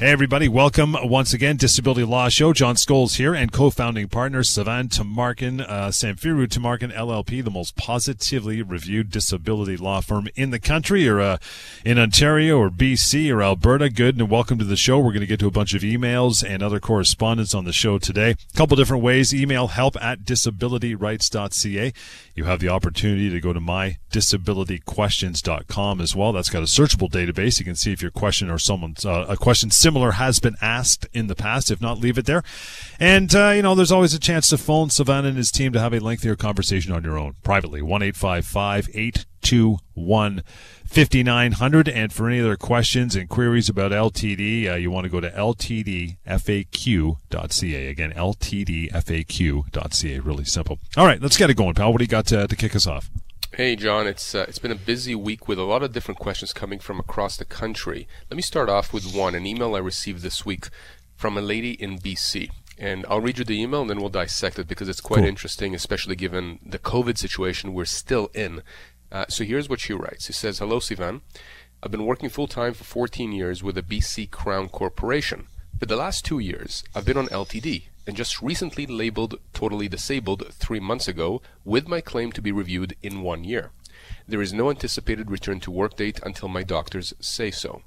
Hey, everybody. Welcome once again. Disability Law Show. John Scholes here and co-founding partner Sivan Tamarkin, uh, Samfiru Tamarkin LLP, the most positively reviewed disability law firm in the country or uh, in Ontario or BC or Alberta. Good. And welcome to the show. We're going to get to a bunch of emails and other correspondence on the show today. A couple different ways. Email help at disabilityrights.ca. You have the opportunity to go to mydisabilityquestions.com as well. That's got a searchable database. You can see if your question or someone's uh, a question similar similar has been asked in the past. If not, leave it there. And, uh, you know, there's always a chance to phone Sivan and his team to have a lengthier conversation on your own privately. 1 821 5900. And for any other questions and queries about LTD, uh, you want to go to ltdfaq.ca. Again, ltdfaq.ca. Really simple. All right, let's get it going, pal. What do you got to, to kick us off? Hey, John. It's uh, it's been a busy week with a lot of different questions coming from across the country. Let me start off with one, an email I received this week from a lady in BC. And I'll read you the email and then we'll dissect it because it's quite cool. interesting, especially given the COVID situation we're still in. Uh, so here's what she writes. She says, Hello, Sivan. I've been working full time for 14 years with the BC Crown Corporation. For the last two years, I've been on LTD, and just recently labeled totally disabled three months ago with my claim to be reviewed in one year. There is no anticipated return to work date until my doctors say so.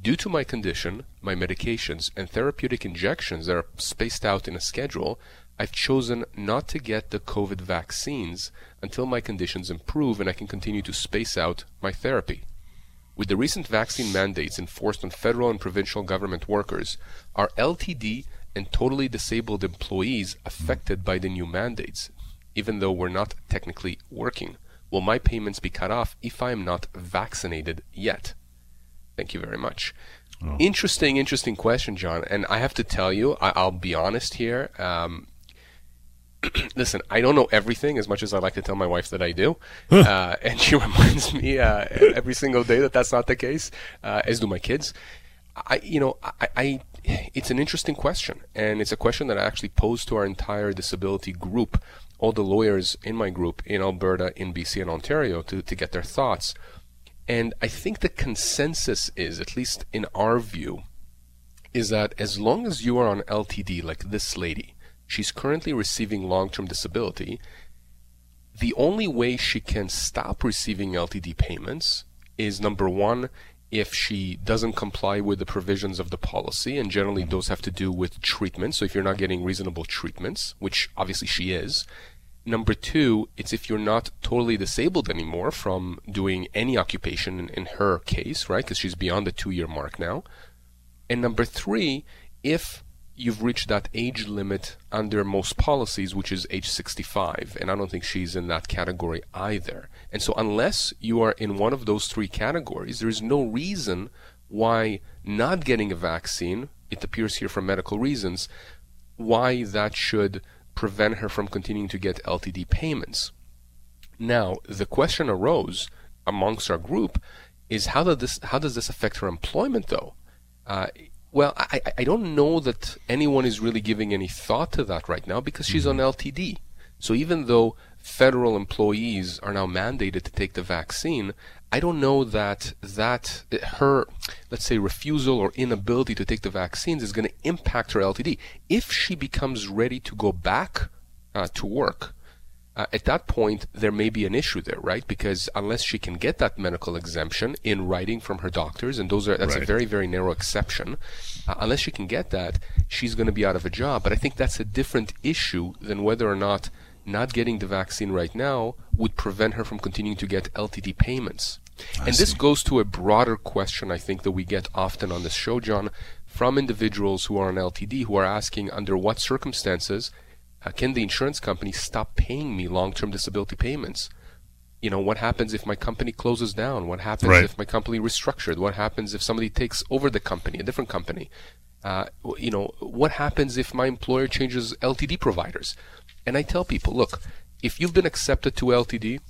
Due to my condition, my medications, and therapeutic injections that are spaced out in a schedule, I've chosen not to get the COVID vaccines until my conditions improve and I can continue to space out my therapy. With the recent vaccine mandates enforced on federal and provincial government workers, our LTD and totally disabled employees affected by the new mandates, even though we're not technically working? Will my payments be cut off if I am not vaccinated yet? Thank you very much. Oh. Interesting, interesting question, John. And I have to tell you, I, will be honest here. Um, listen, I don't know everything as much as I like to tell my wife that I do, uh, and she reminds me uh, every single day that that's not the case, uh, as do my kids. I, you know, I, I, it's an interesting question, and it's a question that I actually posed to our entire disability group, all the lawyers in my group in Alberta, in BC, and Ontario, to, to get their thoughts. And I think the consensus is, at least in our view, is that as long as you are on LTD, like this lady, she's currently receiving long-term disability. The only way she can stop receiving LTD payments is number one, if she doesn't comply with the provisions of the policy, and generally mm-hmm. those have to do with treatment. So if you're not getting reasonable treatments, which obviously she is. Number two, it's if you're not totally disabled anymore from doing any occupation in, in her case, right? Because she's beyond the two year mark now. And number three, if you've reached that age limit under most policies, which is age 65. And I don't think she's in that category either. And so, unless you are in one of those three categories, there is no reason why not getting a vaccine, it appears here for medical reasons, why that should prevent her from continuing to get LTD payments. Now, the question arose amongst our group is how does this how does this affect her employment though? Uh, well, I, I don't know that anyone is really giving any thought to that right now because she's mm-hmm. on LTD. So even though federal employees are now mandated to take the vaccine, I don't know that that her, let's say, refusal or inability to take the vaccines is going to impact her LTD. If she becomes ready to go back uh, to work, uh, at that point, there may be an issue there, right? Because unless she can get that medical exemption in writing from her doctors, and those are that's right. a very very narrow exception, uh, unless she can get that, she's going to be out of a job. But I think that's a different issue than whether or not not getting the vaccine right now would prevent her from continuing to get LTD payments. I and see. this goes to a broader question I think that we get often on this show, John, from individuals who are on LTD who are asking under what circumstances uh, can the insurance company stop paying me long-term disability payments? You know, what happens if my company closes down? What happens right. if my company restructured? What happens if somebody takes over the company, a different company? Uh, you know, what happens if my employer changes LTD providers? And I tell people, look, if you've been accepted to LTD,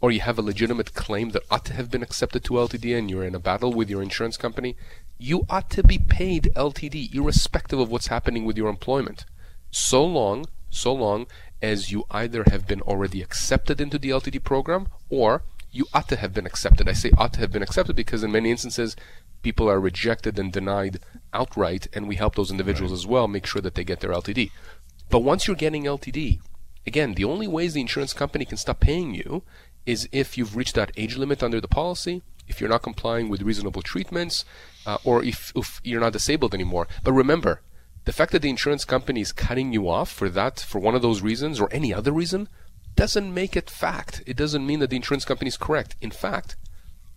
or you have a legitimate claim that ought to have been accepted to LTD and you're in a battle with your insurance company, you ought to be paid LTD irrespective of what's happening with your employment. So long, so long as you either have been already accepted into the LTD program or you ought to have been accepted. I say ought to have been accepted because in many instances people are rejected and denied outright and we help those individuals right. as well make sure that they get their LTD. But once you're getting LTD, again, the only ways the insurance company can stop paying you is if you've reached that age limit under the policy, if you're not complying with reasonable treatments, uh, or if, if you're not disabled anymore. But remember, the fact that the insurance company is cutting you off for that, for one of those reasons, or any other reason, doesn't make it fact. It doesn't mean that the insurance company is correct. In fact,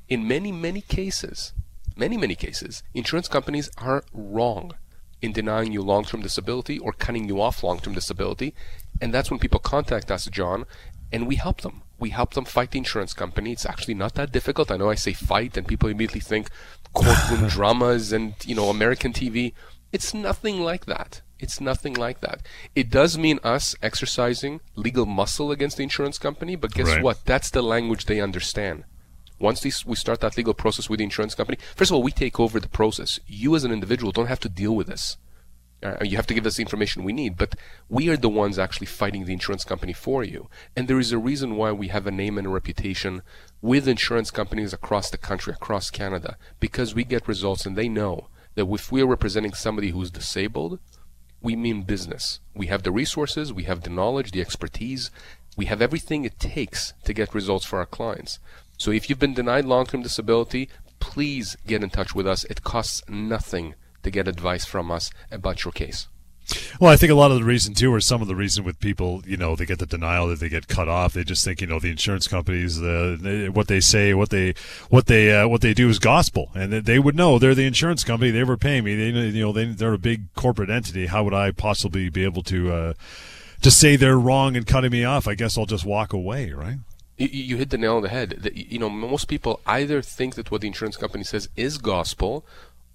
in many, many cases, many, many cases, insurance companies are wrong in denying you long term disability or cutting you off long term disability. And that's when people contact us, John, and we help them we help them fight the insurance company. It's actually not that difficult. I know I say fight and people immediately think courtroom dramas and, you know, American TV. It's nothing like that. It's nothing like that. It does mean us exercising legal muscle against the insurance company, but guess right. what? That's the language they understand. Once we start that legal process with the insurance company, first of all, we take over the process. You as an individual don't have to deal with this. Uh, you have to give us the information we need, but we are the ones actually fighting the insurance company for you. And there is a reason why we have a name and a reputation with insurance companies across the country, across Canada, because we get results and they know that if we are representing somebody who's disabled, we mean business. We have the resources, we have the knowledge, the expertise, we have everything it takes to get results for our clients. So if you've been denied long term disability, please get in touch with us. It costs nothing to get advice from us about your case. Well, I think a lot of the reason too, or some of the reason with people, you know, they get the denial that they get cut off. They just think, you know, the insurance companies, uh, they, what they say, what they, what they, uh, what they do is gospel, and they would know they're the insurance company. They were paying me. They, you know, they, they're a big corporate entity. How would I possibly be able to, uh, to say they're wrong and cutting me off? I guess I'll just walk away, right? You, you hit the nail on the head. You know, most people either think that what the insurance company says is gospel,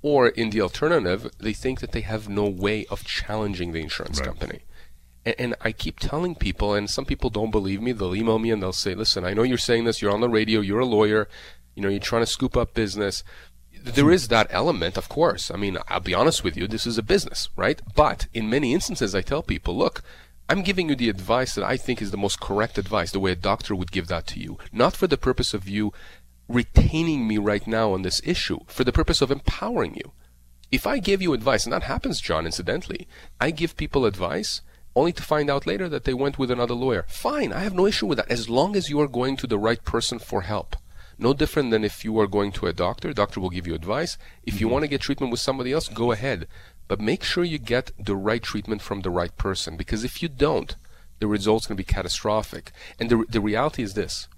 or in the alternative, they think that they have no way of challenging the insurance right. company. And, and, I keep telling people, and some people don't believe me. They'll email me and they'll say, "Listen, I know you're saying this. You're on the radio. You're a lawyer. You know, you're trying to scoop up business." There is that element, of course. I mean, I'll be honest with you. This is a business, right? But in many instances, I tell people, "Look." I'm giving you the advice that I think is the most correct advice, the way a doctor would give that to you, not for the purpose of you retaining me right now on this issue for the purpose of empowering you. If I give you advice, and that happens, John, incidentally, I give people advice only to find out later that they went with another lawyer. Fine, I have no issue with that as long as you are going to the right person for help. No different than if you are going to a doctor, doctor will give you advice. If you mm-hmm. want to get treatment with somebody else, go ahead. But make sure you get the right treatment from the right person because if you don't, the result's going to be catastrophic. And the, the reality is this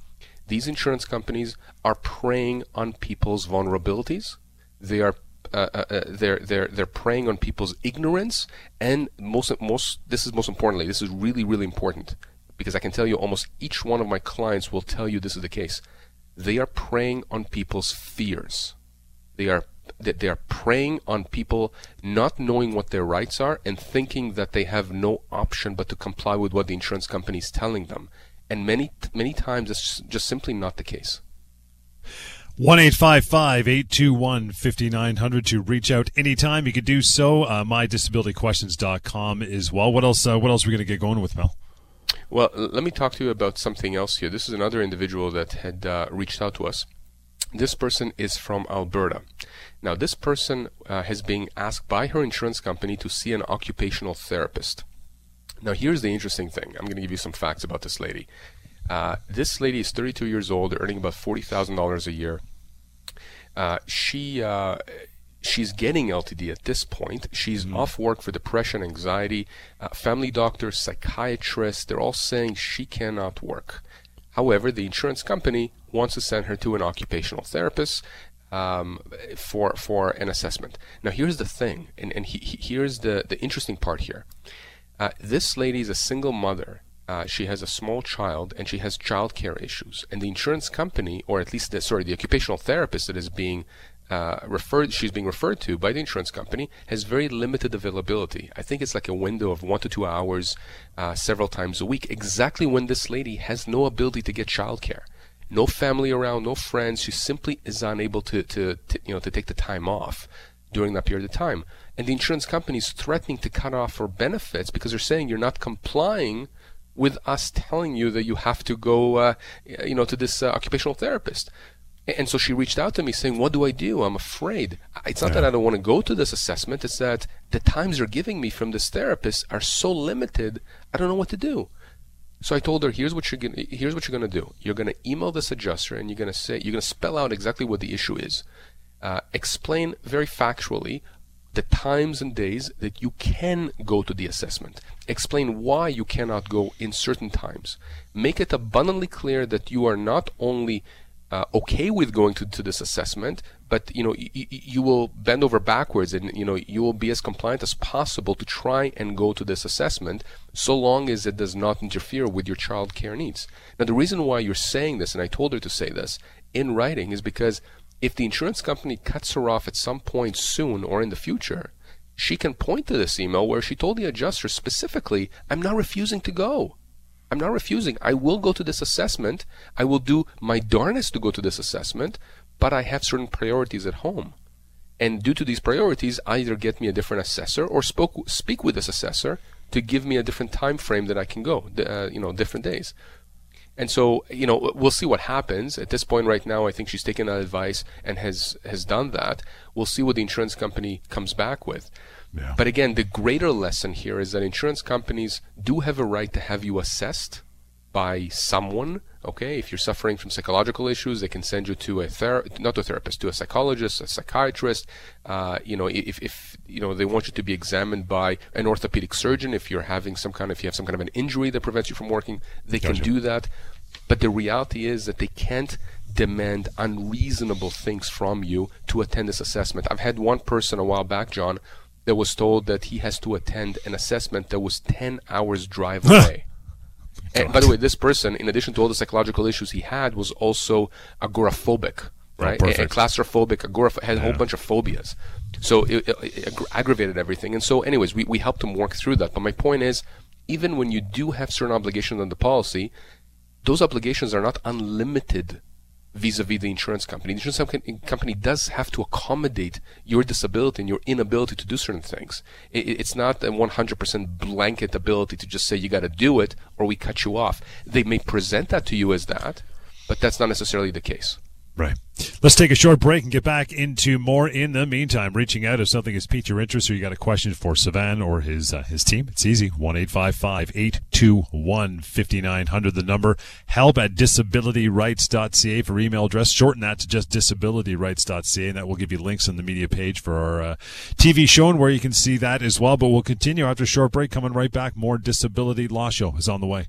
these insurance companies are preying on people's vulnerabilities. They are uh, uh, uh, they're they're they're preying on people's ignorance, and most most this is most importantly, this is really really important because I can tell you almost each one of my clients will tell you this is the case. They are preying on people's fears. They are they are preying on people not knowing what their rights are and thinking that they have no option but to comply with what the insurance company is telling them and many many times it's just simply not the case. One eight five five eight two one fifty nine hundred to reach out anytime. You could do so. Uh, mydisabilityquestions.com as well. What else? Uh, what else are we going to get going with, Mel? Well, let me talk to you about something else here. This is another individual that had uh, reached out to us. This person is from Alberta. Now, this person uh, has been asked by her insurance company to see an occupational therapist. Now, here's the interesting thing. I'm going to give you some facts about this lady. Uh, this lady is 32 years old, earning about $40,000 a year. Uh, she uh, she's getting LTD at this point. She's mm-hmm. off work for depression, anxiety. Uh, family doctors, psychiatrists, they're all saying she cannot work. However, the insurance company wants to send her to an occupational therapist um, for for an assessment. Now, here's the thing, and, and he, he, here's the, the interesting part here. Uh, this lady is a single mother. Uh, she has a small child and she has child care issues. And the insurance company, or at least the, sorry, the occupational therapist that is being uh, referred, she's being referred to by the insurance company, has very limited availability. I think it's like a window of one to two hours, uh, several times a week. Exactly when this lady has no ability to get child care. No family around, no friends. She simply is unable to, to, to you know to take the time off during that period of time. And the insurance company is threatening to cut off her benefits because they're saying you're not complying with us telling you that you have to go, uh, you know, to this uh, occupational therapist. And so she reached out to me saying, What do I do? I'm afraid. It's not yeah. that I don't want to go to this assessment, it's that the times they're giving me from this therapist are so limited, I don't know what to do. So I told her, here's what you're gonna here's what you're gonna do. You're gonna email this adjuster and you're gonna say you're gonna spell out exactly what the issue is. Uh, explain very factually the times and days that you can go to the assessment. Explain why you cannot go in certain times. Make it abundantly clear that you are not only uh, okay with going to, to this assessment, but you know y- y- you will bend over backwards and you know you will be as compliant as possible to try and go to this assessment, so long as it does not interfere with your child care needs. Now the reason why you're saying this, and I told her to say this in writing, is because if the insurance company cuts her off at some point soon or in the future, she can point to this email where she told the adjuster specifically, "I'm not refusing to go." I'm not refusing. I will go to this assessment. I will do my darnest to go to this assessment, but I have certain priorities at home. And due to these priorities, either get me a different assessor or spoke, speak with this assessor to give me a different time frame that I can go, uh, you know, different days. And so, you know, we'll see what happens. At this point right now, I think she's taken that advice and has, has done that. We'll see what the insurance company comes back with. Yeah. But again, the greater lesson here is that insurance companies do have a right to have you assessed by someone. Okay, if you're suffering from psychological issues, they can send you to a ther- not to a therapist, to a psychologist, a psychiatrist. Uh, you know, if, if you know they want you to be examined by an orthopedic surgeon, if you're having some kind of if you have some kind of an injury that prevents you from working, they gotcha. can do that. But the reality is that they can't demand unreasonable things from you to attend this assessment. I've had one person a while back, John, that was told that he has to attend an assessment that was 10 hours drive away. and by the way, this person, in addition to all the psychological issues he had, was also agoraphobic, oh, right? Oh, and, and claustrophobic, agoraphobic, had a whole bunch of phobias. So it, it, it, aggravated everything. And so, anyways, we, we helped him work through that. But my point is, even when you do have certain obligations on the policy, those obligations are not unlimited vis-a-vis the insurance company. The insurance company does have to accommodate your disability and your inability to do certain things. It's not a 100% blanket ability to just say you got to do it or we cut you off. They may present that to you as that, but that's not necessarily the case. Right. Let's take a short break and get back into more. In the meantime, reaching out if something has piqued your interest or you got a question for Sivan or his uh, his team, it's easy. One eight five five eight two one fifty nine hundred. The number. Help at disabilityrights.ca for email address. Shorten that to just disabilityrights.ca, and that will give you links on the media page for our uh, TV show and where you can see that as well. But we'll continue after a short break. Coming right back. More disability law show is on the way.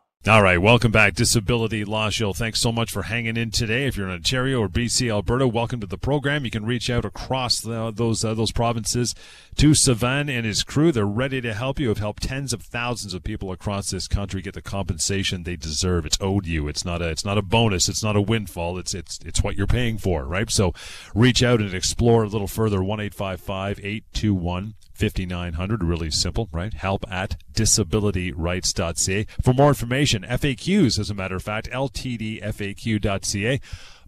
All right, welcome back, Disability Law Show. Thanks so much for hanging in today. If you're in Ontario or BC, Alberta, welcome to the program. You can reach out across the, those uh, those provinces to Sivan and his crew. They're ready to help you. Have helped tens of thousands of people across this country get the compensation they deserve. It's owed you. It's not a it's not a bonus. It's not a windfall. It's it's it's what you're paying for, right? So, reach out and explore a little further. One eight five five eight two one 5900. Really simple, right? Help at disabilityrights.ca. For more information, FAQs, as a matter of fact, ltdfaq.ca.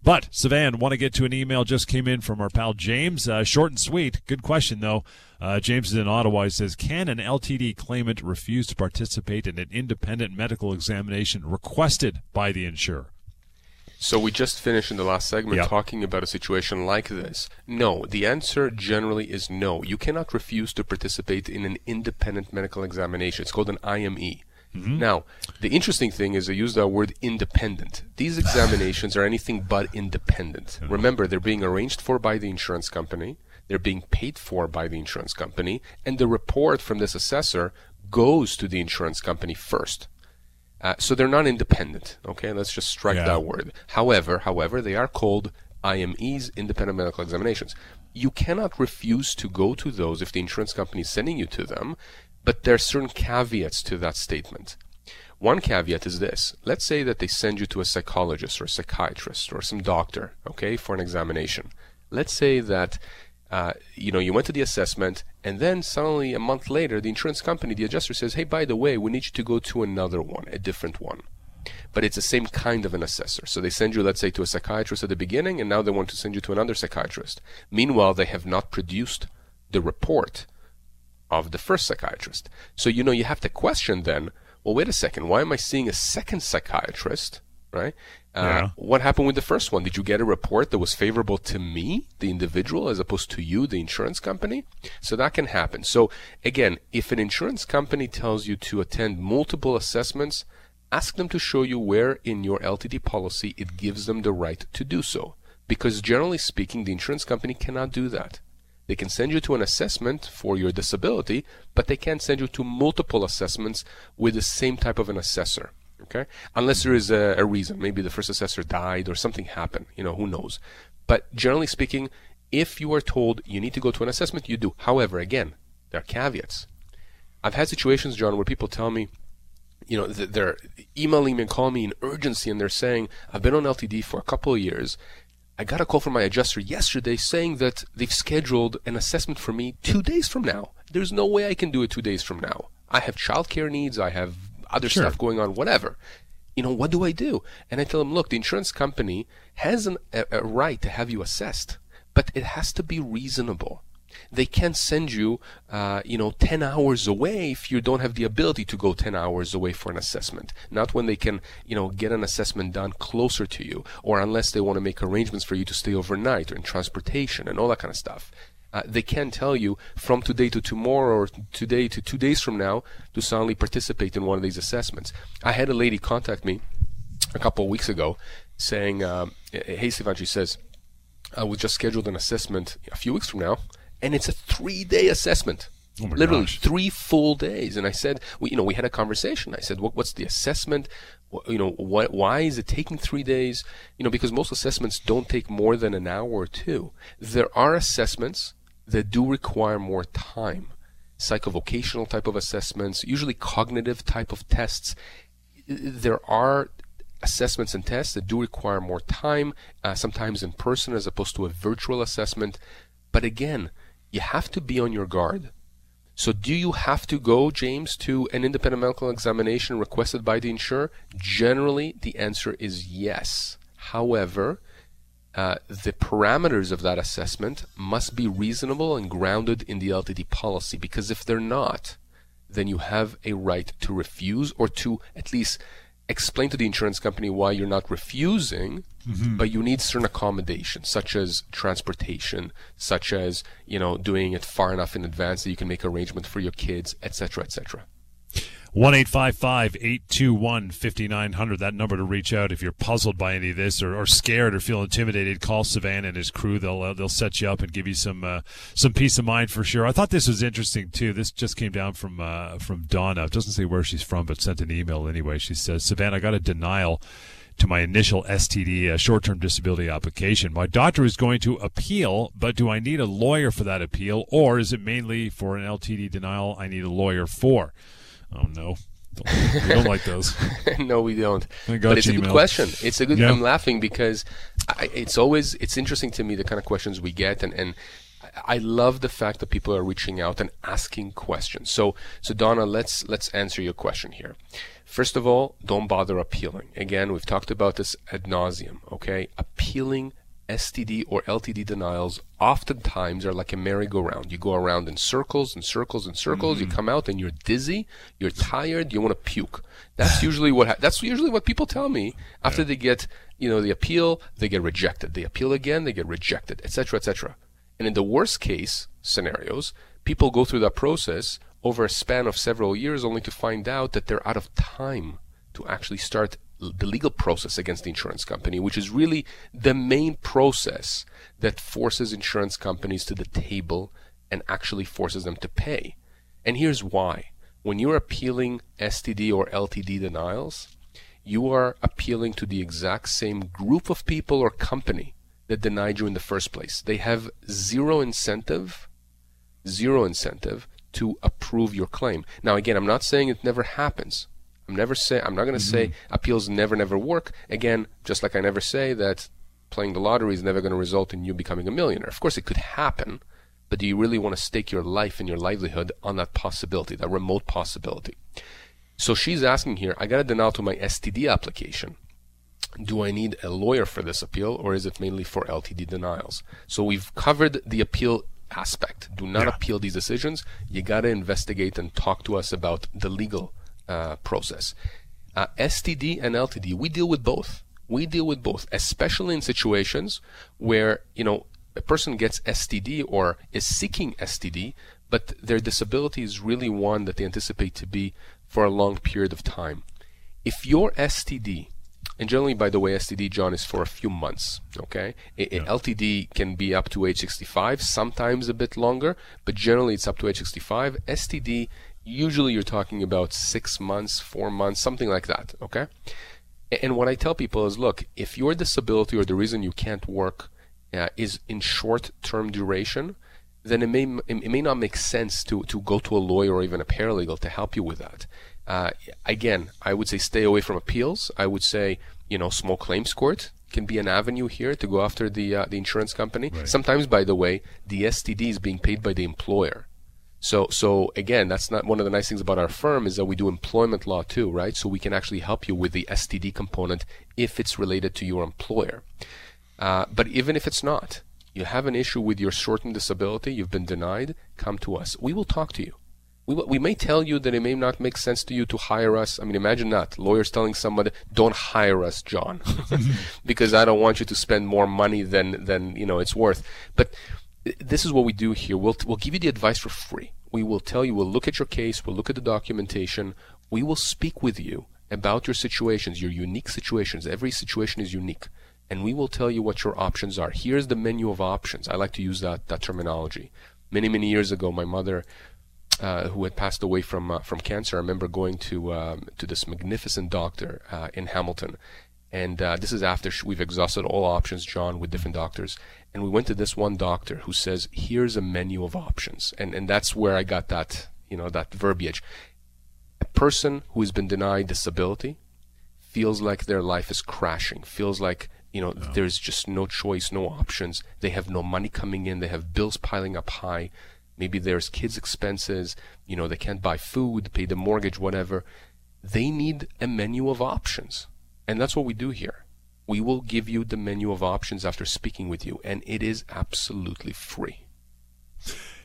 But, Sivan, want to get to an email just came in from our pal James. Uh, short and sweet. Good question, though. Uh, James is in Ottawa. He says, Can an LTD claimant refuse to participate in an independent medical examination requested by the insurer? So we just finished in the last segment yep. talking about a situation like this. No, the answer generally is no. You cannot refuse to participate in an independent medical examination. It's called an IME. Mm-hmm. Now, the interesting thing is they use that word independent. These examinations are anything but independent. Remember, they're being arranged for by the insurance company, they're being paid for by the insurance company, and the report from this assessor goes to the insurance company first. Uh, so they're not independent. Okay, let's just strike yeah. that word. However, however, they are called IMEs, independent medical examinations. You cannot refuse to go to those if the insurance company is sending you to them, but there are certain caveats to that statement. One caveat is this. Let's say that they send you to a psychologist or a psychiatrist or some doctor, okay, for an examination. Let's say that uh, you know, you went to the assessment, and then suddenly a month later, the insurance company, the adjuster says, "Hey, by the way, we need you to go to another one, a different one." But it's the same kind of an assessor. So they send you, let's say, to a psychiatrist at the beginning, and now they want to send you to another psychiatrist. Meanwhile, they have not produced the report of the first psychiatrist. So you know, you have to question then. Well, wait a second. Why am I seeing a second psychiatrist? Right? Uh, yeah. What happened with the first one? Did you get a report that was favorable to me, the individual, as opposed to you, the insurance company? So that can happen. So again, if an insurance company tells you to attend multiple assessments, ask them to show you where in your LTD policy it gives them the right to do so. Because generally speaking, the insurance company cannot do that. They can send you to an assessment for your disability, but they can't send you to multiple assessments with the same type of an assessor. Okay, unless there is a, a reason, maybe the first assessor died or something happened. You know, who knows? But generally speaking, if you are told you need to go to an assessment, you do. However, again, there are caveats. I've had situations, John, where people tell me, you know, they're emailing me and calling me in urgency, and they're saying, "I've been on LTD for a couple of years. I got a call from my adjuster yesterday saying that they've scheduled an assessment for me two days from now. There's no way I can do it two days from now. I have childcare needs. I have other sure. stuff going on, whatever. You know, what do I do? And I tell them, look, the insurance company has an, a, a right to have you assessed, but it has to be reasonable. They can't send you, uh, you know, 10 hours away if you don't have the ability to go 10 hours away for an assessment. Not when they can, you know, get an assessment done closer to you, or unless they want to make arrangements for you to stay overnight or in transportation and all that kind of stuff uh, they can tell you from today to tomorrow or today to two days from now to suddenly participate in one of these assessments. I had a lady contact me a couple of weeks ago saying, um, "Hey, Sivan," she says, "I was just scheduled an assessment a few weeks from now, and it's a three-day assessment." Oh Literally gosh. three full days, and I said, we, you know, we had a conversation. I said, what, "What's the assessment? you know, what, why is it taking three days? You know, because most assessments don't take more than an hour or two. There are assessments that do require more time. Psychovocational type of assessments, usually cognitive type of tests. There are assessments and tests that do require more time, uh, sometimes in person as opposed to a virtual assessment. But again, you have to be on your guard. So, do you have to go, James, to an independent medical examination requested by the insurer? Generally, the answer is yes. However, uh, the parameters of that assessment must be reasonable and grounded in the LTD policy because if they're not, then you have a right to refuse or to at least explain to the insurance company why you're not refusing, mm-hmm. but you need certain accommodations, such as transportation, such as you know doing it far enough in advance that you can make arrangements for your kids, etc., etc. One eight five five eight two one fifty nine hundred. That number to reach out if you're puzzled by any of this or, or scared or feel intimidated. Call Sivan and his crew. They'll uh, they'll set you up and give you some uh, some peace of mind for sure. I thought this was interesting too. This just came down from uh, from Donna. It doesn't say where she's from, but sent an email anyway. She says, Sivan, I got a denial." to my initial STD, uh, short term disability application. My doctor is going to appeal, but do I need a lawyer for that appeal, or is it mainly for an LTD denial I need a lawyer for? Oh no. we don't like those. no, we don't. But it's a good question. It's a good. Yeah. I'm laughing because I, it's always it's interesting to me the kind of questions we get, and and I love the fact that people are reaching out and asking questions. So so Donna, let's let's answer your question here. First of all, don't bother appealing. Again, we've talked about this ad nauseum. Okay, appealing STD or LTD denials oftentimes are like a merry-go-round. You go around in circles and circles and circles. Mm-hmm. You come out and you're dizzy, you're tired, you want to puke. That's usually what ha- that's usually what people tell me after yeah. they get you know the appeal, they get rejected. They appeal again, they get rejected, etc., etc. And in the worst case scenarios, people go through that process over a span of several years only to find out that they're out of time to actually start the legal process against the insurance company, which is really the main process that forces insurance companies to the table and actually forces them to pay. And here's why. When you're appealing STD or LTD denials, you are appealing to the exact same group of people or company that denied you in the first place. They have zero incentive, zero incentive to approve your claim. Now, again, I'm not saying it never happens. I'm never say I'm not going to Mm-hmm. say appeals never never work. Again, just like I never say that playing the lottery is never going to result in you becoming a millionaire. Of course, it could happen, but do you really want to stake your life and your livelihood on that possibility, that remote possibility? So she's asking here, I got a denial to my STD application. Do I need a lawyer for this appeal or is it mainly for LTD denials? So we've covered the appeal aspect. Do not Yeah. appeal these decisions. You got to investigate and talk to us about the legal uh, process. Uh, STD and LTD, we deal with both. We deal with both, especially in situations where, you know, a person gets STD or is seeking STD, but their disability is really one that they anticipate to be for a long period of time. If your STD, and generally, by the way, STD, John, is for a few months. Okay, A- a LTD can be up to age 65, sometimes a bit longer, but generally it's up to age 65. STD, usually you're talking about six months, four months, something like that. Okay, and what I tell people is, look, if your disability or the reason you can't work uh, is in short-term duration, then it may it may not make sense to to go to a lawyer or even a paralegal to help you with that. Uh, again, I would say stay away from appeals. I would say you know small claims court can be an avenue here to go after the uh, the insurance company. Sometimes, by the way, the STD is being paid by the employer. So, so again, that's not one of the nice things about our firm is that we do employment law too, right? So we can actually help you with the STD component if it's related to your employer. Uh, but even if it's not, you have an issue with your short-term disability, you've been denied, come to us. We will talk to you. We, we may tell you that it may not make sense to you to hire us. I mean, imagine that. Lawyers telling somebody, don't hire us, John, because I don't want you to spend more money than, than, you know, it's worth. But this is what we do here. We'll, we'll give you the advice for free. We will tell you, we'll look at your case, we'll look at the documentation, we will speak with you about your situations, your unique situations. Every situation is unique. And we will tell you what your options are. Here's the menu of options. I like to use that, that terminology. Many, many years ago, my mother, uh, who had passed away from uh, from cancer, I remember going to um, to this magnificent doctor uh, in Hamilton, and uh, this is after we've exhausted all options, John, with different doctors, and we went to this one doctor who says, "Here's a menu of options," and and that's where I got that you know that verbiage. A person who has been denied disability feels like their life is crashing, feels like you know there's just no choice, no options. They have no money coming in, they have bills piling up high. Maybe there's kids' expenses, you know, they can't buy food, pay the mortgage, whatever. They need a menu of options. And that's what we do here. We will give you the menu of options after speaking with you, and it is absolutely free.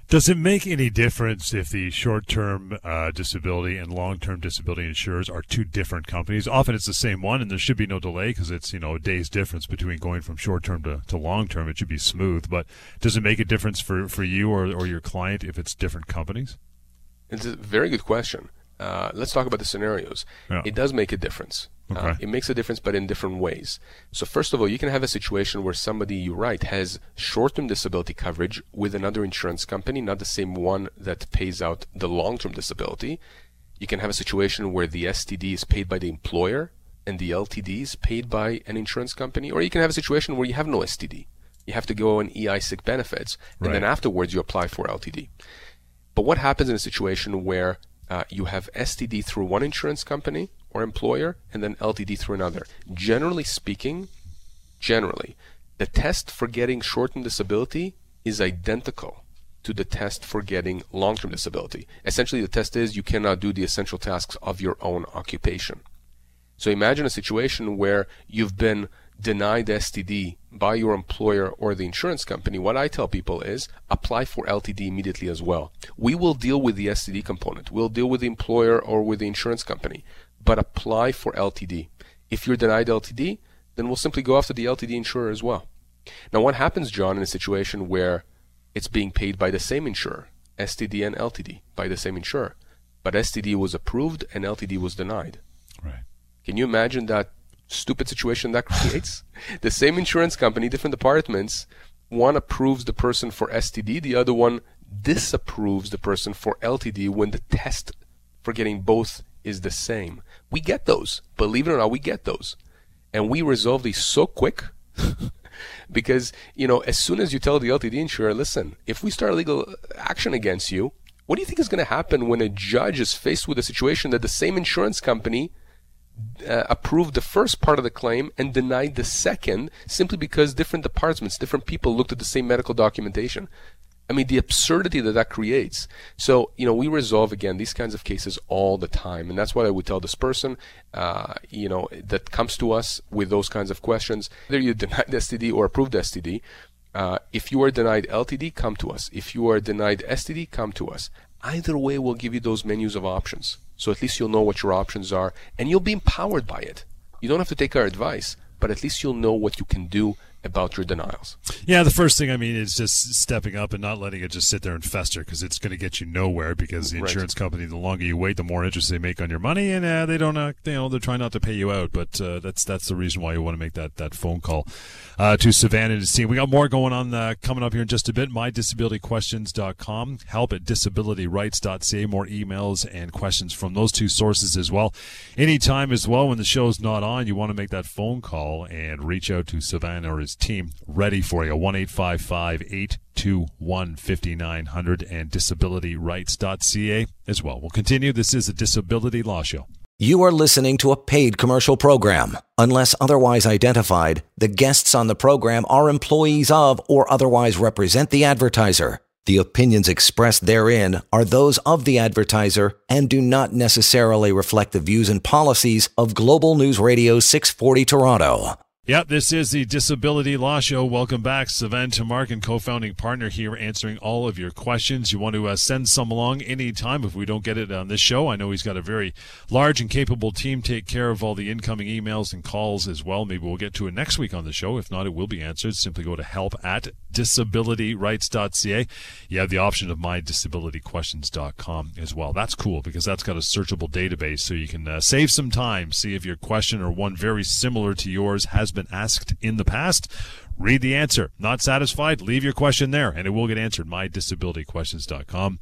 Does it make any difference if the short-term uh, disability and long-term disability insurers are two different companies? Often it's the same one, and there should be no delay because it's you know a day's difference between going from short-term to, to long-term. It should be smooth. But does it make a difference for, for you or, or your client if it's different companies? It's a very good question. Uh, let's talk about the scenarios. Yeah. It does make a difference. Uh, it makes a difference, but in different ways. So first of all, you can have a situation where somebody, you write has short-term disability coverage with another insurance company, not the same one that pays out the long-term disability. You can have a situation where the STD is paid by the employer and the LTD is paid by an insurance company, or you can have a situation where you have no STD. You have to go on EI sick benefits, and then afterwards you apply for LTD. But what happens in a situation where uh, you have STD through one insurance company or employer and then LTD through another? Generally speaking, generally, the test for getting short-term disability is identical to the test for getting long-term disability. Essentially, the test is you cannot do the essential tasks of your own occupation. So imagine a situation where you've been denied STD by your employer or the insurance company. What I tell people is apply for LTD immediately as well. We will deal with the STD component. We'll deal with the employer or with the insurance company, but apply for LTD. If you're denied LTD, then we'll simply go after the LTD insurer as well. Now, what happens, John, in a situation where it's being paid by the same insurer, STD and LTD, by the same insurer, but STD was approved and LTD was denied? Right. Can you imagine that stupid situation that creates? the same insurance company, different departments, one approves the person for STD, the other one disapproves the person for LTD when the test for getting both is the same. We get those. Believe it or not, we get those. And we resolve these so quick because, you know, as soon as you tell the LTD insurer, listen, if we start legal action against you, what do you think is going to happen when a judge is faced with a situation that the same insurance company uh, approved the first part of the claim and denied the second simply because different departments, different people looked at the same medical documentation. I mean, the absurdity that that creates. So, you know, we resolve again these kinds of cases all the time, and that's what I would tell this person, uh, you know, that comes to us with those kinds of questions. Whether you denied STD or approved STD, uh, if you are denied LTD, come to us. If you are denied STD, come to us. Either way, we'll give you those menus of options. So at least you'll know what your options are, and you'll be empowered by it. You don't have to take our advice, but at least you'll know what you can do about your denials. Yeah, the first thing I mean is just stepping up and not letting it just sit there and fester because it's going to get you nowhere. Because the insurance right. company, the longer you wait, the more interest they make on your money, and uh, they don't, uh, you know, they're trying not to pay you out. But uh, that's that's the reason why you want to make that that phone call uh, to Sivan and his team. We got more going on uh, coming up here in just a bit. MyDisabilityQuestions.com, help at disabilityrights.ca. More emails and questions from those two sources as well. Anytime as well when the show's not on, you want to make that phone call and reach out to Sivan or his team ready for you. 1 821 5900 and disabilityrights.ca as well. We'll continue. This is a Disability Law Show. You are listening to a paid commercial program. Unless otherwise identified, the guests on the program are employees of or otherwise represent the advertiser. The opinions expressed therein are those of the advertiser and do not necessarily reflect the views and policies of Global News Radio 640 Toronto. Yep, this is the Disability Law Show. Welcome back. Sivan and co-founding partner here, answering all of your questions. You want to uh, send some along anytime if we don't get it on this show. I know he's got a very large and capable team take care of all the incoming emails and calls as well. Maybe we'll get to it next week on the show. If not, it will be answered. Simply go to help at disabilityrights.ca. You have the option of mydisabilityquestions.com as well. That's cool because that's got a searchable database so you can uh, save some time, see if your question or one very similar to yours has been asked in the past. Read the answer. Not satisfied? Leave your question there and it will get answered. MyDisabilityQuestions.com.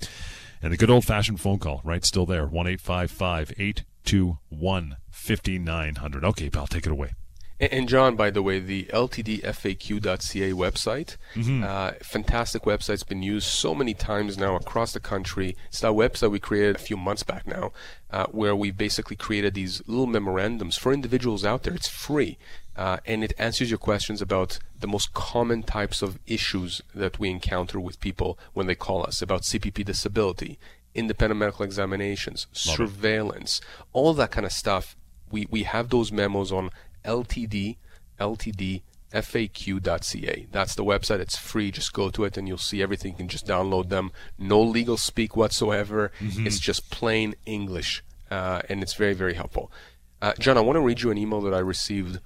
And the good old fashioned phone call, right? Still there. 1 821 5900. Okay, pal, take it away. And John, by the way, the ltdfaq.ca website, mm-hmm. uh, fantastic website. It's been used so many times now across the country. It's that website we created a few months back now, uh, where we basically created these little memorandums for individuals out there. It's free, uh, and it answers your questions about the most common types of issues that we encounter with people when they call us about CPP disability, independent medical examinations, Love surveillance, it. all that kind of stuff. We, we have those memos on ltd ltd faq.ca. That's the website. It's free. Just go to it and you'll see everything. You can just download them. No legal speak whatsoever. Mm-hmm. It's just plain English. Uh, and it's very, very helpful. Uh, John, I want to read you an email that I received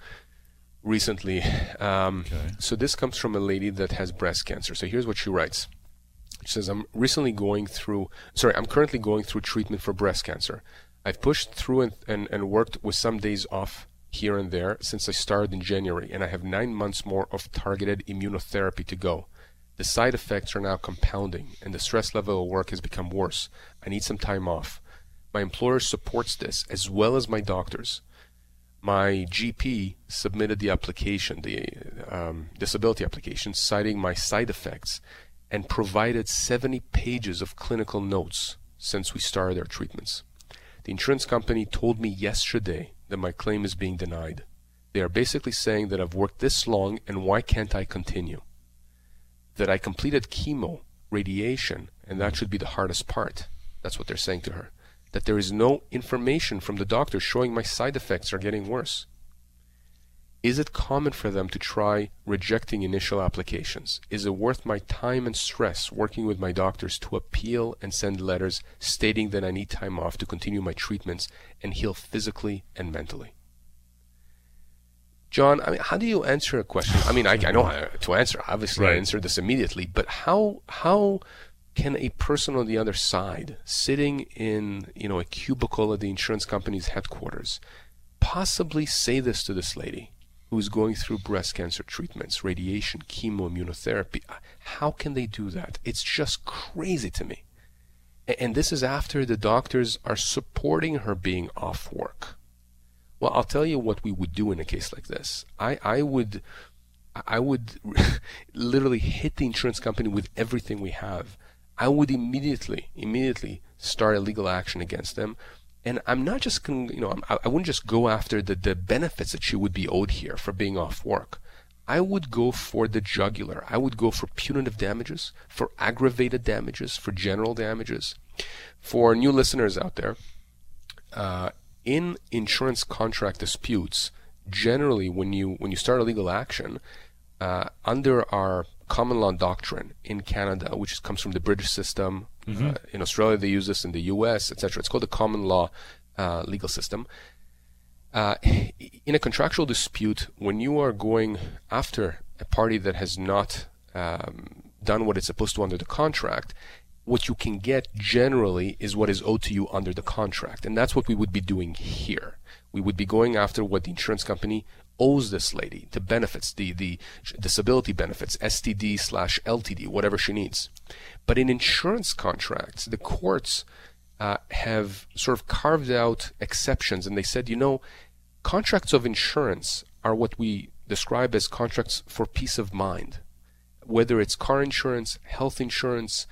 recently. Um, okay. So this comes from a lady that has breast cancer. So here's what she writes. She says, I'm recently going through, sorry, I'm currently going through treatment for breast cancer. I've pushed through and, and, and worked with some days off here and there since I started in January, and I have nine months more of targeted immunotherapy to go. The side effects are now compounding, and the stress level at work has become worse. I need some time off. My employer supports this, as well as my doctors. My GP submitted the application, the um, disability application, citing my side effects, and provided 70 pages of clinical notes since we started our treatments. The insurance company told me yesterday that my claim is being denied. They are basically saying that I've worked this long and why can't I continue? That I completed chemo, radiation, and that should be the hardest part. That's what they're saying to her. That there is no information from the doctor showing my side effects are getting worse. Is it common for them to try rejecting initial applications? Is it worth my time and stress working with my doctors to appeal and send letters stating that I need time off to continue my treatments and heal physically and mentally? John, I mean, how do you answer a question? I mean, I, I know how to answer. Obviously, right. I answer this immediately, but how how can a person on the other side, sitting in you know a cubicle at the insurance company's headquarters, possibly say this to this lady? who's going through breast cancer treatments, radiation, chemo, immunotherapy? How can they do that? It's just crazy to me. And this is after the doctors are supporting her being off work. Well, I'll tell you what we would do in a case like this. I, I would I would literally hit the insurance company with everything we have. I would immediately, immediately start a legal action against them And I'm not just to, you know, I, I wouldn't just go after the, the benefits that she would be owed here for being off work. I would go for the jugular. I would go for punitive damages, for aggravated damages, for general damages. For new listeners out there, uh, in insurance contract disputes, generally when you when you start a legal action, uh, under our common law doctrine in Canada, which comes from the British system. Mm-hmm. Uh, in Australia, they use this in the U.S., etc. It's called the common law uh, legal system. Uh, in a contractual dispute, when you are going after a party that has not um, done what it's supposed to under the contract, what you can get generally is what is owed to you under the contract. And that's what we would be doing here. We would be going after what the insurance company owes this lady, the benefits, the, the disability benefits, STD slash LTD, whatever she needs. But in insurance contracts, the courts uh, have sort of carved out exceptions and they said, you know, contracts of insurance are what we describe as contracts for peace of mind. Whether it's car insurance, health insurance,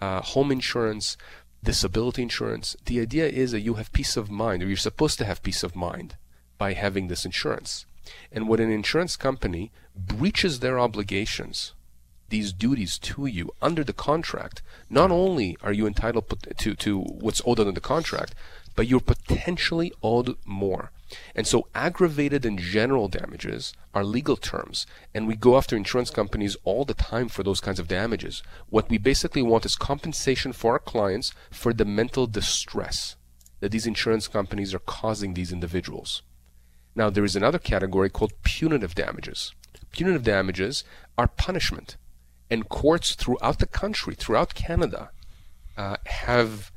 uh, home insurance, disability insurance, the idea is that you have peace of mind, or you're supposed to have peace of mind by having this insurance. And when an insurance company breaches their obligations, these duties to you under the contract, not only are you entitled to, to what's owed under the contract, but you're potentially owed more. And so aggravated and general damages are legal terms, and we go after insurance companies all the time for those kinds of damages. What we basically want is compensation for our clients for the mental distress that these insurance companies are causing these individuals. Now, there is another category called punitive damages. Punitive damages are punishment. And courts throughout the country, throughout Canada, uh, have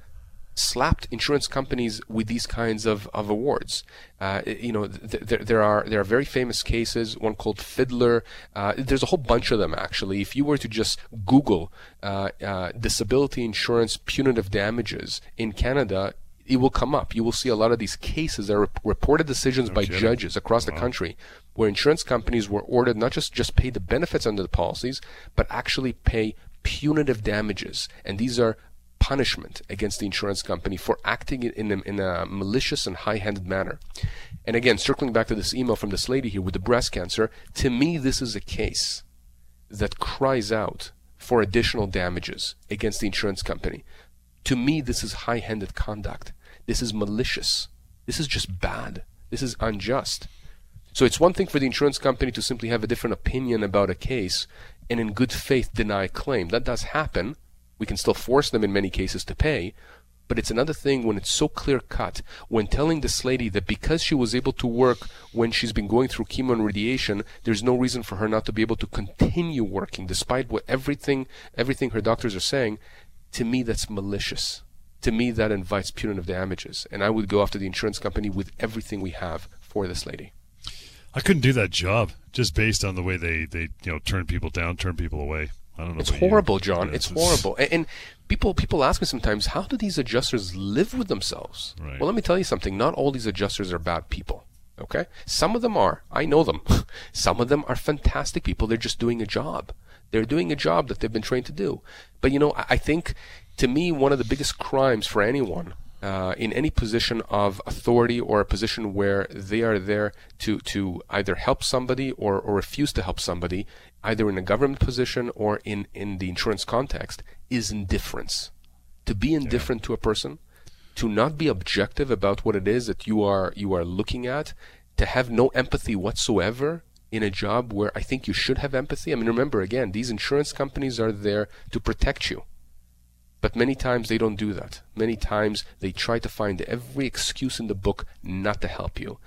slapped insurance companies with these kinds of, of awards. Uh, you know, th- th- there are there are very famous cases. One called Fidler. Uh, there's a whole bunch of them actually. If you were to just Google uh, uh disability insurance punitive damages in Canada, it will come up. You will see a lot of these cases that are reported decisions no by kidding. judges across wow. the country where insurance companies were ordered not just just pay the benefits under the policies, but actually pay punitive damages. And these are punishment against the insurance company for acting in a, in a malicious and high-handed manner. And again, circling back to this email from this lady here with the breast cancer, to me this is a case that cries out for additional damages against the insurance company. To me, this is high-handed conduct. This is malicious. This is just bad. This is unjust. So it's one thing for the insurance company to simply have a different opinion about a case and in good faith deny a claim. That does happen. We can still force them in many cases to pay. But it's another thing when it's so clear cut, when telling this lady that because she was able to work when she's been going through chemo and radiation, there's no reason for her not to be able to continue working despite what everything everything her doctors are saying. To me that's malicious to me that invites punitive damages. And i would go after the insurance company with everything we have for this lady. I couldn't do that job just based on the way they they you know turn people down turn people away. I don't know it's horrible you. john. It's, it's, horrible. And, and, people people ask me sometimes how do these adjusters live with themselves? Right. well let me tell you something. Not all these adjusters are bad people okay? Some of them are. I know them. Some of them are fantastic people. They're just doing a job. They're doing a job that they've been trained to do. But you know i, I think to me, one of the biggest crimes for anyone uh, in any position of authority or a position where they are there to, to either help somebody or, or refuse to help somebody, either in a government position or in, in the insurance context, is indifference. To be indifferent yeah. to a person, to not be objective about what it is that you are you are looking at, to have no empathy whatsoever in a job where I think you should have empathy. I mean, remember again, these insurance companies are there to protect you. But many times they don't do that. Many times they try to find every excuse in the book not to help you.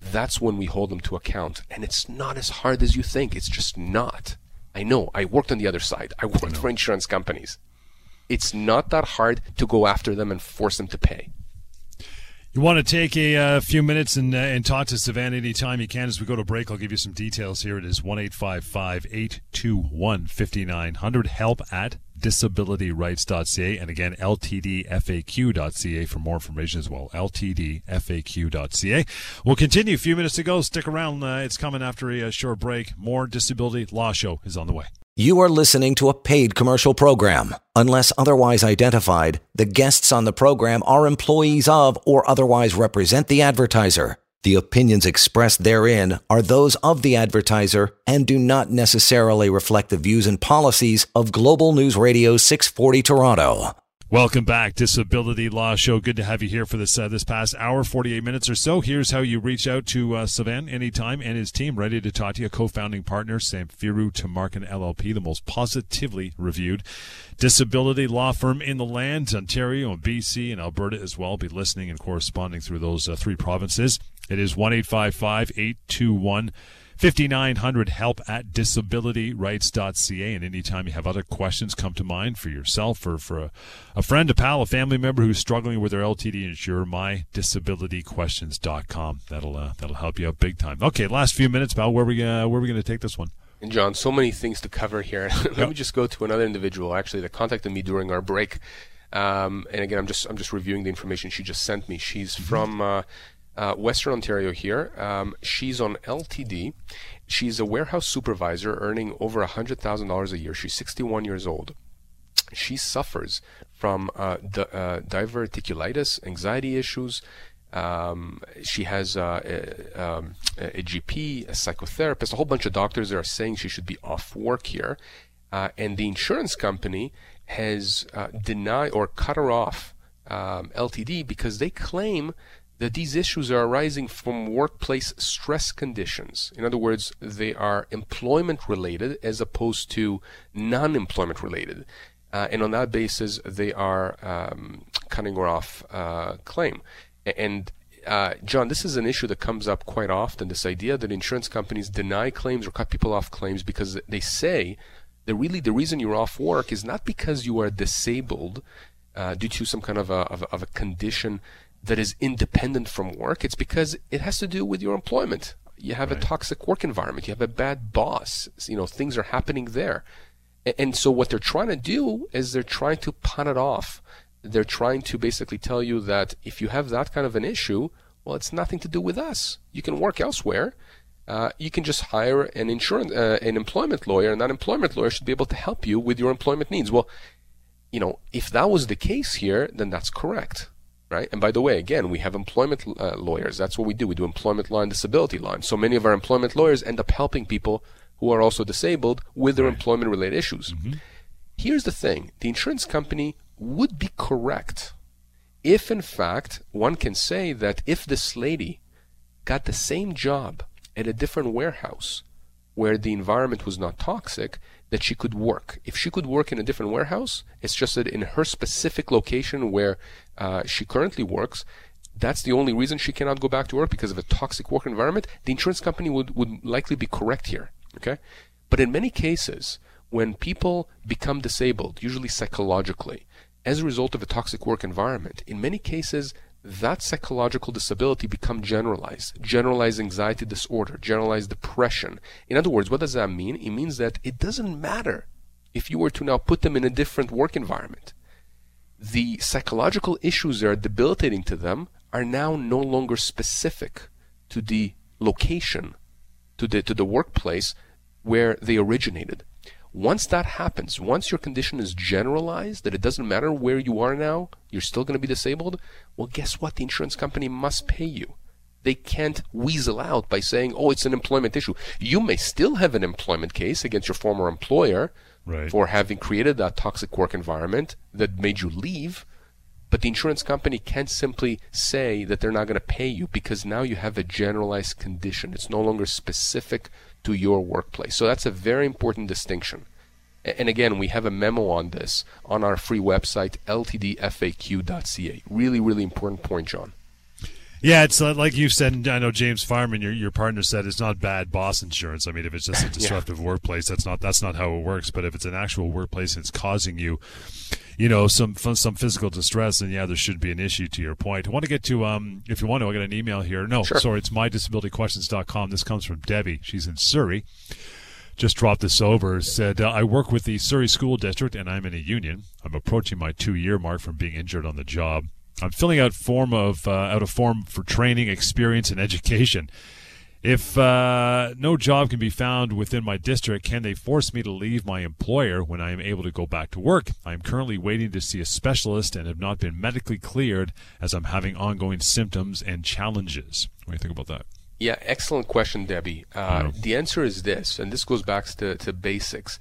That's when we hold them to account. And it's not as hard as you think. It's just not. I know. I worked on the other side. I worked I for insurance companies. It's not that hard to go after them and force them to pay. You want to take a uh, few minutes and, uh, and talk to Sivan anytime you can as we go to break. I'll give you some details here. It is 1 821 5900. Help at disabilityrights.ca. And again, ltdfaq.ca for more information as well. ltdfaq.ca. We'll continue. A few minutes to go. Stick around. Uh, it's coming after a, a short break. More Disability Law Show is on the way. You are listening to a paid commercial program. Unless otherwise identified, the guests on the program are employees of or otherwise represent the advertiser. The opinions expressed therein are those of the advertiser and do not necessarily reflect the views and policies of Global News Radio 640 Toronto. Welcome back, Disability Law Show. Good to have you here for this uh, this past hour, 48 minutes or so. Here's how you reach out to uh, Sivan anytime and his team, ready to talk to you. Co-founding partner, Sam Samfiru Tamarkin LLP, the most positively reviewed disability law firm in the land, Ontario and BC and Alberta as well. Be listening and corresponding through those uh, three provinces. It is 1 821 5900 help at disabilityrights.ca. And anytime you have other questions come to mind for yourself or for a, a friend, a pal, a family member who's struggling with their LTD insurer, mydisabilityquestions.com. That'll, uh, that'll help you out big time. Okay, last few minutes, pal. Where we, uh, where are we going to take this one? And John, so many things to cover here. Let yep. me just go to another individual actually that contacted me during our break. Um, and again, I'm just I'm just reviewing the information she just sent me. She's mm-hmm. from uh, uh, Western Ontario here. Um, she's on LTD. She's a warehouse supervisor earning over $100,000 a year. She's 61 years old. She suffers from uh, di- uh, diverticulitis, anxiety issues. Um, she has uh, a, um, a, GP, a psychotherapist, a whole bunch of doctors that are saying she should be off work here. Uh, and the insurance company has uh, denied or cut her off um, LTD because they claim that these issues are arising from workplace stress conditions. In other words, they are employment related as opposed to non employment related. Uh, and on that basis, they are um, cutting her off uh, claim. And uh, John, this is an issue that comes up quite often this idea that insurance companies deny claims or cut people off claims because they say that really the reason you're off work is not because you are disabled uh, due to some kind of a, of a, of a condition that is independent from work, it's because it has to do with your employment. You have right. a toxic work environment. You have a bad boss. You know, things are happening there. And so what they're trying to do is they're trying to punt it off. They're trying to basically tell you that if you have that kind of an issue, well, it's nothing to do with us. You can work elsewhere. Uh, you can just hire an insurance, uh, an employment lawyer, and that employment lawyer should be able to help you with your employment needs. Well, you know, if that was the case here, then that's correct right? And by the way, again, we have employment uh, lawyers. That's what we do. We do employment law and disability law. And so many of our employment lawyers end up helping people who are also disabled with their employment related issues. Mm-hmm. Here's the thing the insurance company would be correct if, in fact, one can say that if this lady got the same job at a different warehouse where the environment was not toxic, that she could work. If she could work in a different warehouse, it's just that in her specific location where uh, she currently works, that's the only reason she cannot go back to work because of a toxic work environment. The insurance company would, would likely be correct here. Okay? But in many cases, when people become disabled, usually psychologically, as a result of a toxic work environment, in many cases, that psychological disability become generalized generalized anxiety disorder generalized depression. In other words what does that mean? It means that it doesn't matter if you were to now put them in a different work environment. The psychological issues that are debilitating to them are now no longer specific to the location to the to the workplace where they originated once that happens, once your condition is generalized, that it doesn't matter where you are now, you're still going to be disabled, well, guess what? The insurance company must pay you. They can't weasel out by saying, oh, it's an employment issue. You may still have an employment case against your former employer right. for having created that toxic work environment that made you leave, but the insurance company can't simply say that they're not going to pay you because now you have a generalized condition. It's no longer specific to your workplace. So that's a very important distinction. And again, we have a memo on this on our free website, ltdfaq.ca. Really, really important point, John. Yeah, it's uh, like you said. I know James Farman, your your partner said it's not bad boss insurance. I mean, if it's just a disruptive yeah. workplace, that's not that's not how it works. But if it's an actual workplace and it's causing you, you know, some some physical distress, then yeah, there should be an issue. To your point, I want to get to um, if you want to, I got an email here. No, sure. sorry, it's mydisabilityquestions.com. This comes from Debbie. She's in Surrey. just dropped this over. Said, uh, I work with the Surrey School District and I'm in a union. I'm approaching my two year mark from being injured on the job. I'm filling out form of uh, out a form for training, experience, and education. If uh, no job can be found within my district, can they force me to leave my employer when I am able to go back to work? I am currently waiting to see a specialist and have not been medically cleared as I'm having ongoing symptoms and challenges. What do you think about that? Yeah, excellent question, Debbie. Uh, The answer is this, and this goes back to, to basics.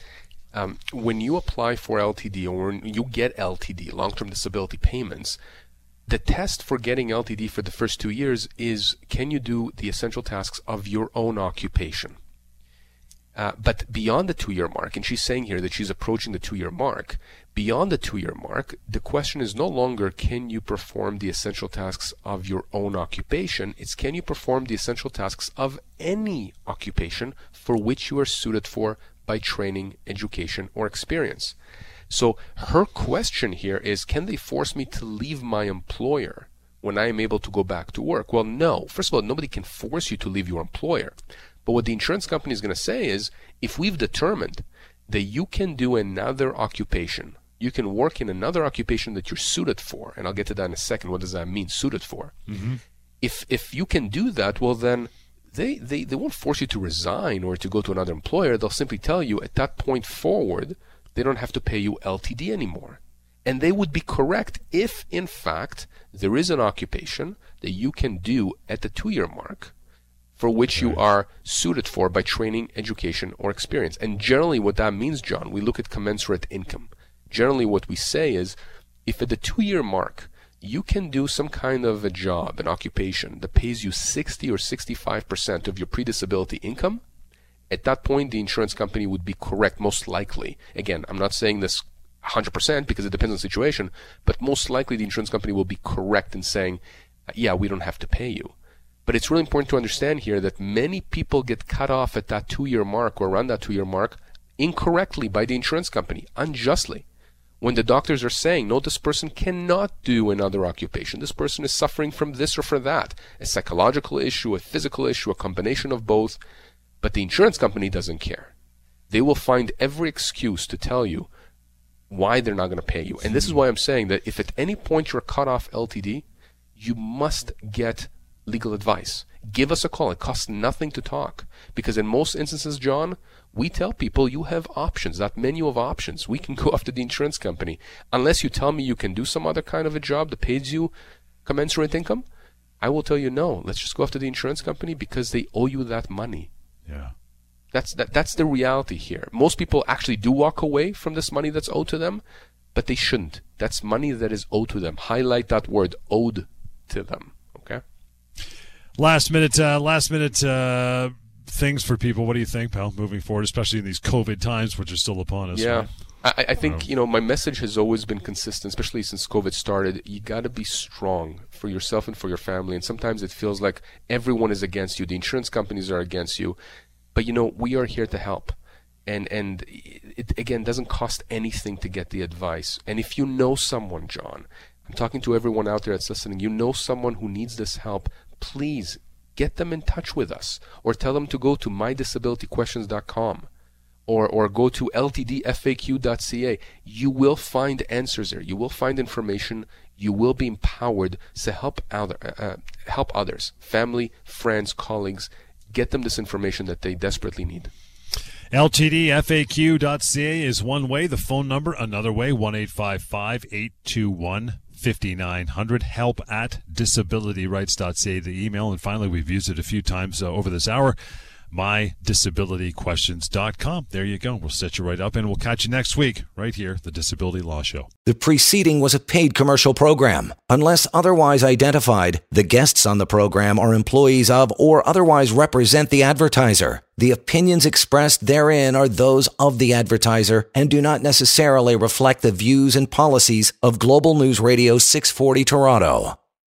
Um, when you apply for LTD or when you get LTD, long term disability payments, the test for getting LTD for the first two years is can you do the essential tasks of your own occupation? Uh, but beyond the two year mark, and she's saying here that she's approaching the two year mark, beyond the two year mark, the question is no longer can you perform the essential tasks of your own occupation, it's can you perform the essential tasks of any occupation for which you are suited for by training, education, or experience. So her question here is can they force me to leave my employer when I am able to go back to work? Well, no. First of all, nobody can force you to leave your employer. But what the insurance company is going to say is if we've determined that you can do another occupation, you can work in another occupation that you're suited for, and I'll get to that in a second. What does that mean, suited for? Mm-hmm. If if you can do that, well then they, they, they won't force you to resign or to go to another employer. They'll simply tell you at that point forward, they don't have to pay you LTD anymore. And they would be correct if, in fact, there is an occupation that you can do at the two year mark for which you are suited for by training, education, or experience. And generally, what that means, John, we look at commensurate income. Generally, what we say is if at the two year mark you can do some kind of a job, an occupation that pays you 60 or 65% of your pre disability income, at that point, the insurance company would be correct, most likely. Again, I'm not saying this 100% because it depends on the situation, but most likely the insurance company will be correct in saying, yeah, we don't have to pay you. But it's really important to understand here that many people get cut off at that two year mark or around that two year mark incorrectly by the insurance company, unjustly. When the doctors are saying, no, this person cannot do another occupation. This person is suffering from this or for that. A psychological issue, a physical issue, a combination of both. But the insurance company doesn't care. They will find every excuse to tell you why they're not going to pay you. And this is why I'm saying that if at any point you're cut off LTD, you must get legal advice. Give us a call. It costs nothing to talk. Because in most instances, John, we tell people you have options, that menu of options. We can go after the insurance company. Unless you tell me you can do some other kind of a job that pays you commensurate income, I will tell you no. Let's just go after the insurance company because they owe you that money. Yeah. That's that, that's the reality here. Most people actually do walk away from this money that's owed to them, but they shouldn't. That's money that is owed to them. Highlight that word owed to them. Okay. Last minute, uh, last minute uh, things for people. What do you think, pal? Moving forward, especially in these COVID times, which are still upon us. Yeah. Right? I, I think you know my message has always been consistent, especially since COVID started. You got to be strong for yourself and for your family. And sometimes it feels like everyone is against you. The insurance companies are against you, but you know we are here to help. And and it again doesn't cost anything to get the advice. And if you know someone, John, I'm talking to everyone out there that's listening. You know someone who needs this help. Please get them in touch with us, or tell them to go to mydisabilityquestions.com or, or go to ltdfaq.ca. You will find answers there. You will find information. You will be empowered to help other, uh, uh, help others, family, friends, colleagues, get them this information that they desperately need. LTDFAQ.ca is one way. The phone number, another way, 1 821 5900. Help at disabilityrights.ca, the email. And finally, we've used it a few times uh, over this hour mydisabilityquestions.com. There you go. We'll set you right up and we'll catch you next week right here, the Disability Law Show. The preceding was a paid commercial program. Unless otherwise identified, the guests on the program are employees of or otherwise represent the advertiser. The opinions expressed therein are those of the advertiser and do not necessarily reflect the views and policies of Global News Radio 640 Toronto.